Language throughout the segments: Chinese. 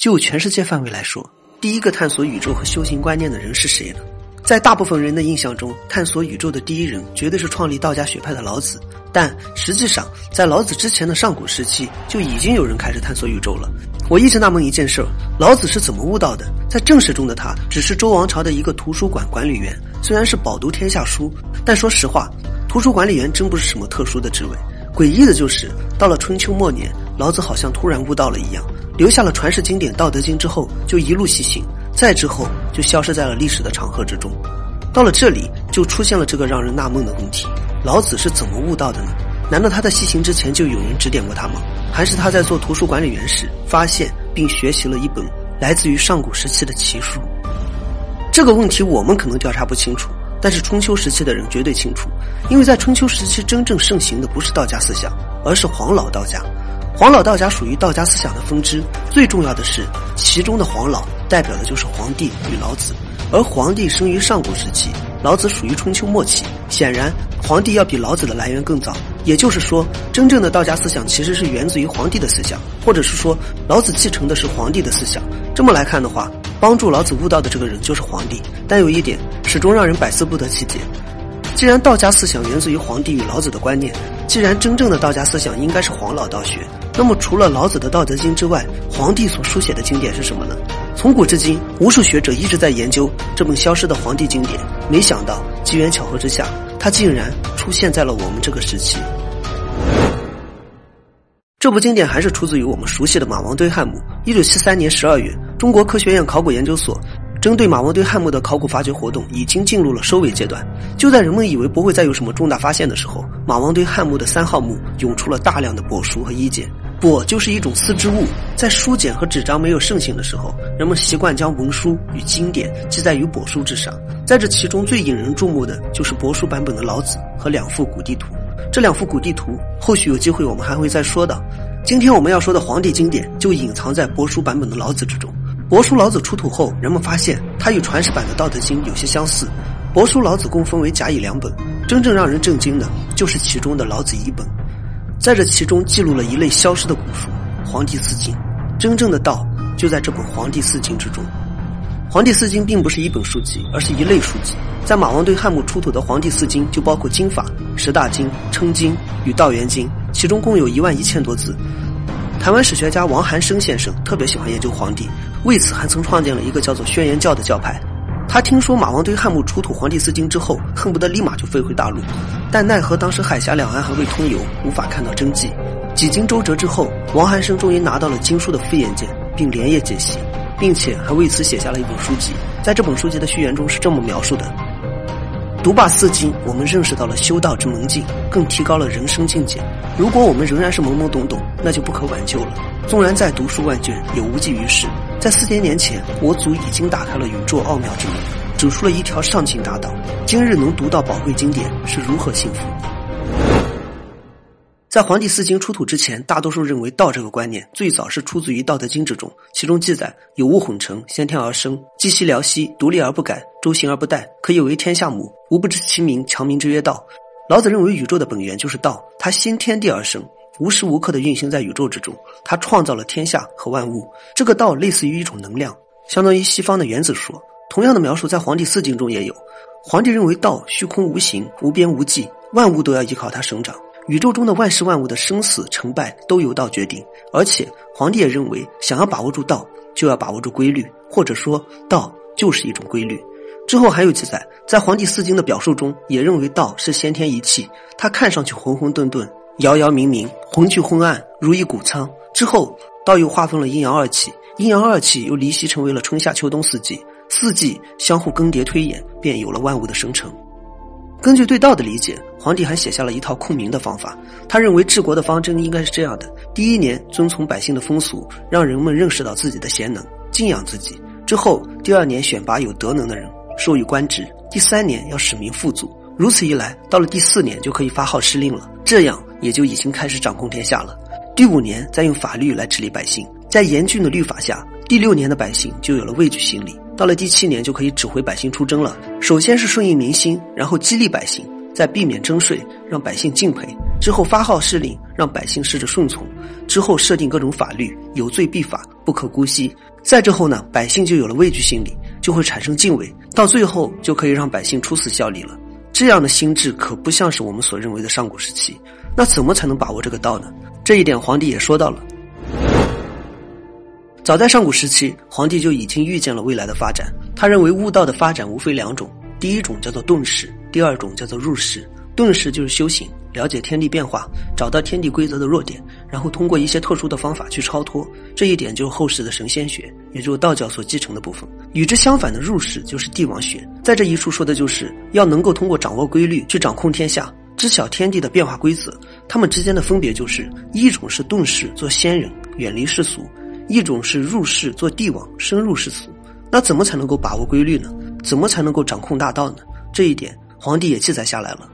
就全世界范围来说，第一个探索宇宙和修行观念的人是谁呢？在大部分人的印象中，探索宇宙的第一人绝对是创立道家学派的老子。但实际上，在老子之前的上古时期，就已经有人开始探索宇宙了。我一直纳闷一件事：老子是怎么悟道的？在正史中的他只是周王朝的一个图书馆管理员，虽然是饱读天下书，但说实话，图书管理员真不是什么特殊的职位。诡异的就是，到了春秋末年，老子好像突然悟道了一样，留下了传世经典《道德经》之后，就一路西行，再之后就消失在了历史的长河之中。到了这里，就出现了这个让人纳闷的问题：老子是怎么悟道的呢？难道他在西行之前就有人指点过他吗？还是他在做图书管理员时发现并学习了一本来自于上古时期的奇书？这个问题我们可能调查不清楚，但是春秋时期的人绝对清楚，因为在春秋时期真正盛行的不是道家思想，而是黄老道家。黄老道家属于道家思想的分支，最重要的是其中的黄老代表的就是皇帝与老子。而皇帝生于上古时期，老子属于春秋末期。显然，皇帝要比老子的来源更早。也就是说，真正的道家思想其实是源自于皇帝的思想，或者是说，老子继承的是皇帝的思想。这么来看的话，帮助老子悟道的这个人就是皇帝。但有一点始终让人百思不得其解：既然道家思想源自于皇帝与老子的观念，既然真正的道家思想应该是黄老道学，那么除了老子的《道德经》之外，皇帝所书写的经典是什么呢？从古至今，无数学者一直在研究这本消失的皇帝经典。没想到机缘巧合之下，它竟然出现在了我们这个时期。这部经典还是出自于我们熟悉的马王堆汉墓。一九七三年十二月，中国科学院考古研究所针对马王堆汉墓的考古发掘活动已经进入了收尾阶段。就在人们以为不会再有什么重大发现的时候，马王堆汉墓的三号墓涌出了大量的帛书和衣简。帛就是一种丝织物，在书简和纸张没有盛行的时候，人们习惯将文书与经典记载于帛书之上。在这其中最引人注目的就是帛书版本的老子和两幅古地图。这两幅古地图，后续有机会我们还会再说到。今天我们要说的皇帝经典就隐藏在帛书版本的老子之中。帛书老子出土后，人们发现它与传世版的《道德经》有些相似。帛书老子共分为甲乙两本，真正让人震惊的就是其中的老子乙本。在这其中记录了一类消失的古书《黄帝四经》，真正的道就在这本《黄帝四经》之中。《黄帝四经》并不是一本书籍，而是一类书籍。在马王堆汉墓出土的《黄帝四经》就包括经法、十大经、称经与道元经，其中共有一万一千多字。台湾史学家王寒生先生特别喜欢研究黄帝，为此还曾创建了一个叫做轩辕教的教派。他听说马王堆汉墓出土《黄帝四经》之后，恨不得立马就飞回大陆，但奈何当时海峡两岸还未通邮，无法看到真迹。几经周折之后，王寒生终于拿到了经书的复印件，并连夜解析，并且还为此写下了一本书籍。在这本书籍的序言中是这么描述的：读罢四经，我们认识到了修道之门径，更提高了人生境界。如果我们仍然是懵懵懂懂，那就不可挽救了。纵然再读书万卷，也无济于事。在四千年前，我祖已经打开了宇宙奥妙之门，指出了一条上进大道。今日能读到宝贵经典，是如何幸福？在《黄帝四经》出土之前，大多数认为道这个观念最早是出自于《道德经》之中，其中记载有物混成，先天而生，寂兮寥兮，独立而不改，周行而不殆，可以为天下母。吾不知其名，强名之曰道。老子认为宇宙的本源就是道，它先天地而生。无时无刻的运行在宇宙之中，它创造了天下和万物。这个道类似于一种能量，相当于西方的原子说。同样的描述在《黄帝四经》中也有。皇帝认为道虚空无形、无边无际，万物都要依靠它生长。宇宙中的万事万物的生死成败都由道决定。而且皇帝也认为，想要把握住道，就要把握住规律，或者说道就是一种规律。之后还有记载，在《黄帝四经》的表述中，也认为道是先天一气，它看上去浑混沌沌。摇摇冥冥，魂聚昏暗，如一谷仓。之后，道又划分了阴阳二气，阴阳二气又离析成为了春夏秋冬四季，四季相互更迭推演，便有了万物的生成。根据对道的理解，皇帝还写下了一套控民的方法。他认为治国的方针应该是这样的：第一年遵从百姓的风俗，让人们认识到自己的贤能，敬仰自己；之后，第二年选拔有德能的人，授予官职；第三年要使民富足。如此一来，到了第四年就可以发号施令了。这样也就已经开始掌控天下了。第五年再用法律来治理百姓，在严峻的律法下，第六年的百姓就有了畏惧心理。到了第七年就可以指挥百姓出征了。首先是顺应民心，然后激励百姓，在避免征税，让百姓敬佩；之后发号施令，让百姓试着顺从；之后设定各种法律，有罪必罚，不可姑息。再之后呢，百姓就有了畏惧心理，就会产生敬畏，到最后就可以让百姓出死效力了。这样的心智可不像是我们所认为的上古时期。那怎么才能把握这个道呢？这一点皇帝也说到了。早在上古时期，皇帝就已经预见了未来的发展。他认为悟道的发展无非两种，第一种叫做遁世，第二种叫做入世。遁世就是修行，了解天地变化，找到天地规则的弱点，然后通过一些特殊的方法去超脱。这一点就是后世的神仙学，也就是道教所继承的部分。与之相反的入世就是帝王学，在这一处说的就是要能够通过掌握规律去掌控天下，知晓天地的变化规则。他们之间的分别就是：一种是遁世做仙人，远离世俗。一种是入世做帝王，深入世俗。那怎么才能够把握规律呢？怎么才能够掌控大道呢？这一点，皇帝也记载下来了。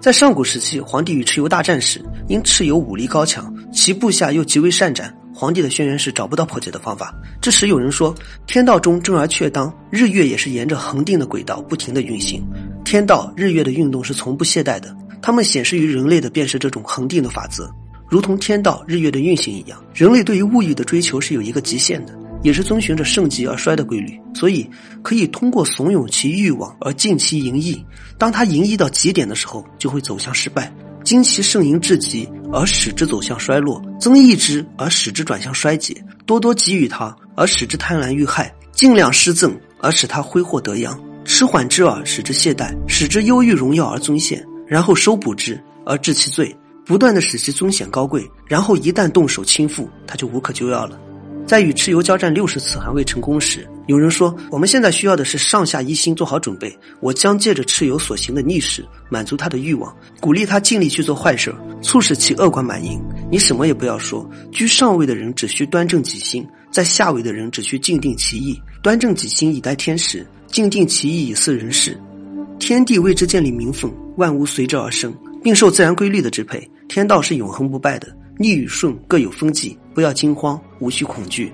在上古时期，皇帝与蚩尤大战时，因蚩尤武力高强，其部下又极为善战，皇帝的轩辕氏找不到破解的方法。这时有人说，天道中正而确当，日月也是沿着恒定的轨道不停的运行，天道日月的运动是从不懈怠的，它们显示于人类的便是这种恒定的法则。如同天道日月的运行一样，人类对于物欲的追求是有一个极限的，也是遵循着盛极而衰的规律。所以，可以通过怂恿其欲望而尽其淫逸。当他淫逸到极点的时候，就会走向失败；经其盛淫至极而使之走向衰落，增益之而使之转向衰竭。多多给予他而使之贪婪欲害，尽量施赠而使他挥霍得扬，迟缓之而使之懈怠，使之忧郁荣耀而尊献，然后收捕之而治其罪。不断的使其尊显高贵，然后一旦动手倾覆，他就无可救药了。在与蚩尤交战六十次还未成功时，有人说：“我们现在需要的是上下一心，做好准备。我将借着蚩尤所行的逆事，满足他的欲望，鼓励他尽力去做坏事，促使其恶贯满盈。你什么也不要说，居上位的人只需端正己心，在下位的人只需静定其意。端正己心以待天时，静定其意以祀人事。天地为之建立民凤，万物随之而生。”并受自然规律的支配，天道是永恒不败的，逆与顺各有风纪，不要惊慌，无需恐惧。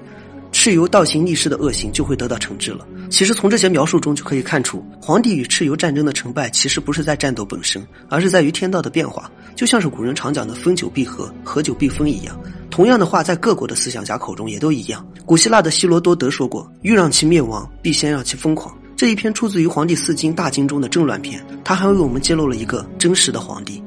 蚩尤倒行逆施的恶行就会得到惩治了。其实从这些描述中就可以看出，皇帝与蚩尤战争的成败，其实不是在战斗本身，而是在于天道的变化。就像是古人常讲的“分久必合，合久必分”一样。同样的话，在各国的思想家口中也都一样。古希腊的希罗多德说过：“欲让其灭亡，必先让其疯狂。”这一篇出自于《黄帝四经大经》中的政乱篇，他还为我们揭露了一个真实的皇帝。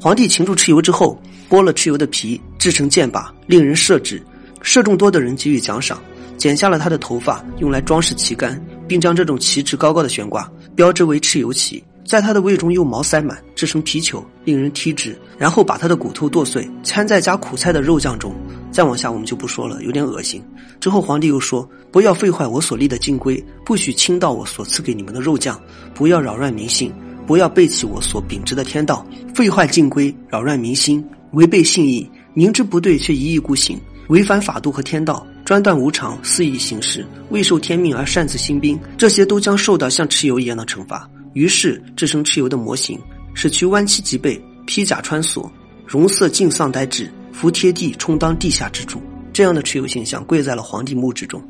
皇帝擒住蚩尤之后，剥了蚩尤的皮，制成箭靶，令人射之，射中多的人给予奖赏。剪下了他的头发，用来装饰旗杆，并将这种旗帜高高的悬挂，标志为蚩尤旗。在他的胃中用毛塞满，制成皮球，令人踢之，然后把他的骨头剁碎，掺在加苦菜的肉酱中。再往下我们就不说了，有点恶心。之后皇帝又说：“不要废坏我所立的禁规，不许倾倒我所赐给你们的肉酱，不要扰乱民心，不要背弃我所秉持的天道，废坏禁规，扰乱民心，违背信义，明知不对却一意孤行，违反法度和天道，专断无常，肆意行事，未受天命而擅自兴兵，这些都将受到像蚩尤一样的惩罚。”于是制成蚩尤的模型，使其弯膝脊背，披甲穿锁，容色尽丧呆滞，服贴地，充当地下之主。这样的蚩尤形象跪在了皇帝墓之中。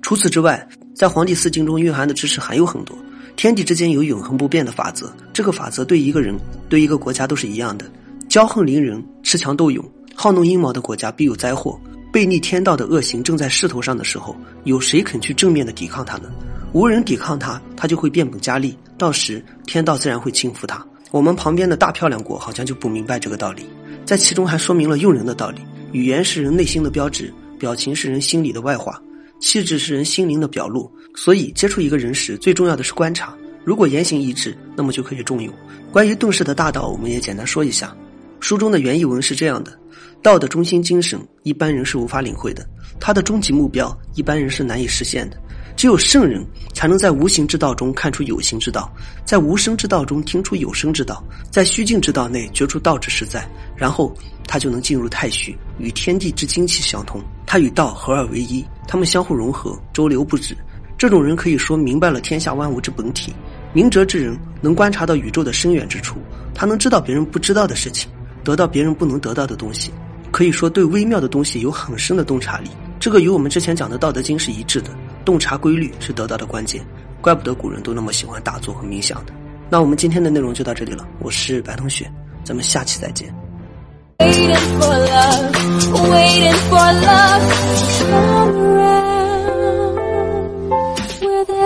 除此之外，在《皇帝四经》中蕴含的知识还有很多。天地之间有永恒不变的法则，这个法则对一个人、对一个国家都是一样的。骄横凌人、恃强斗勇、好弄阴谋的国家必有灾祸。背逆天道的恶行正在势头上的时候，有谁肯去正面的抵抗它呢？无人抵抗他，他就会变本加厉，到时天道自然会倾覆他。我们旁边的大漂亮国好像就不明白这个道理，在其中还说明了用人的道理。语言是人内心的标志，表情是人心里的外化，气质是人心灵的表露。所以接触一个人时，最重要的是观察。如果言行一致，那么就可以重用。关于遁世的大道，我们也简单说一下。书中的原译文是这样的：道的中心精神，一般人是无法领会的；它的终极目标，一般人是难以实现的。只有圣人才能在无形之道中看出有形之道，在无声之道中听出有声之道，在虚静之道内觉出道之实在，然后他就能进入太虚，与天地之精气相通，他与道合二为一，他们相互融合，周流不止。这种人可以说明白了天下万物之本体。明哲之人能观察到宇宙的深远之处，他能知道别人不知道的事情，得到别人不能得到的东西，可以说对微妙的东西有很深的洞察力。这个与我们之前讲的《道德经》是一致的。洞察规律是得到的关键，怪不得古人都那么喜欢打坐和冥想的。那我们今天的内容就到这里了，我是白同学，咱们下期再见。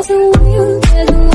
doesn't want you, doesn't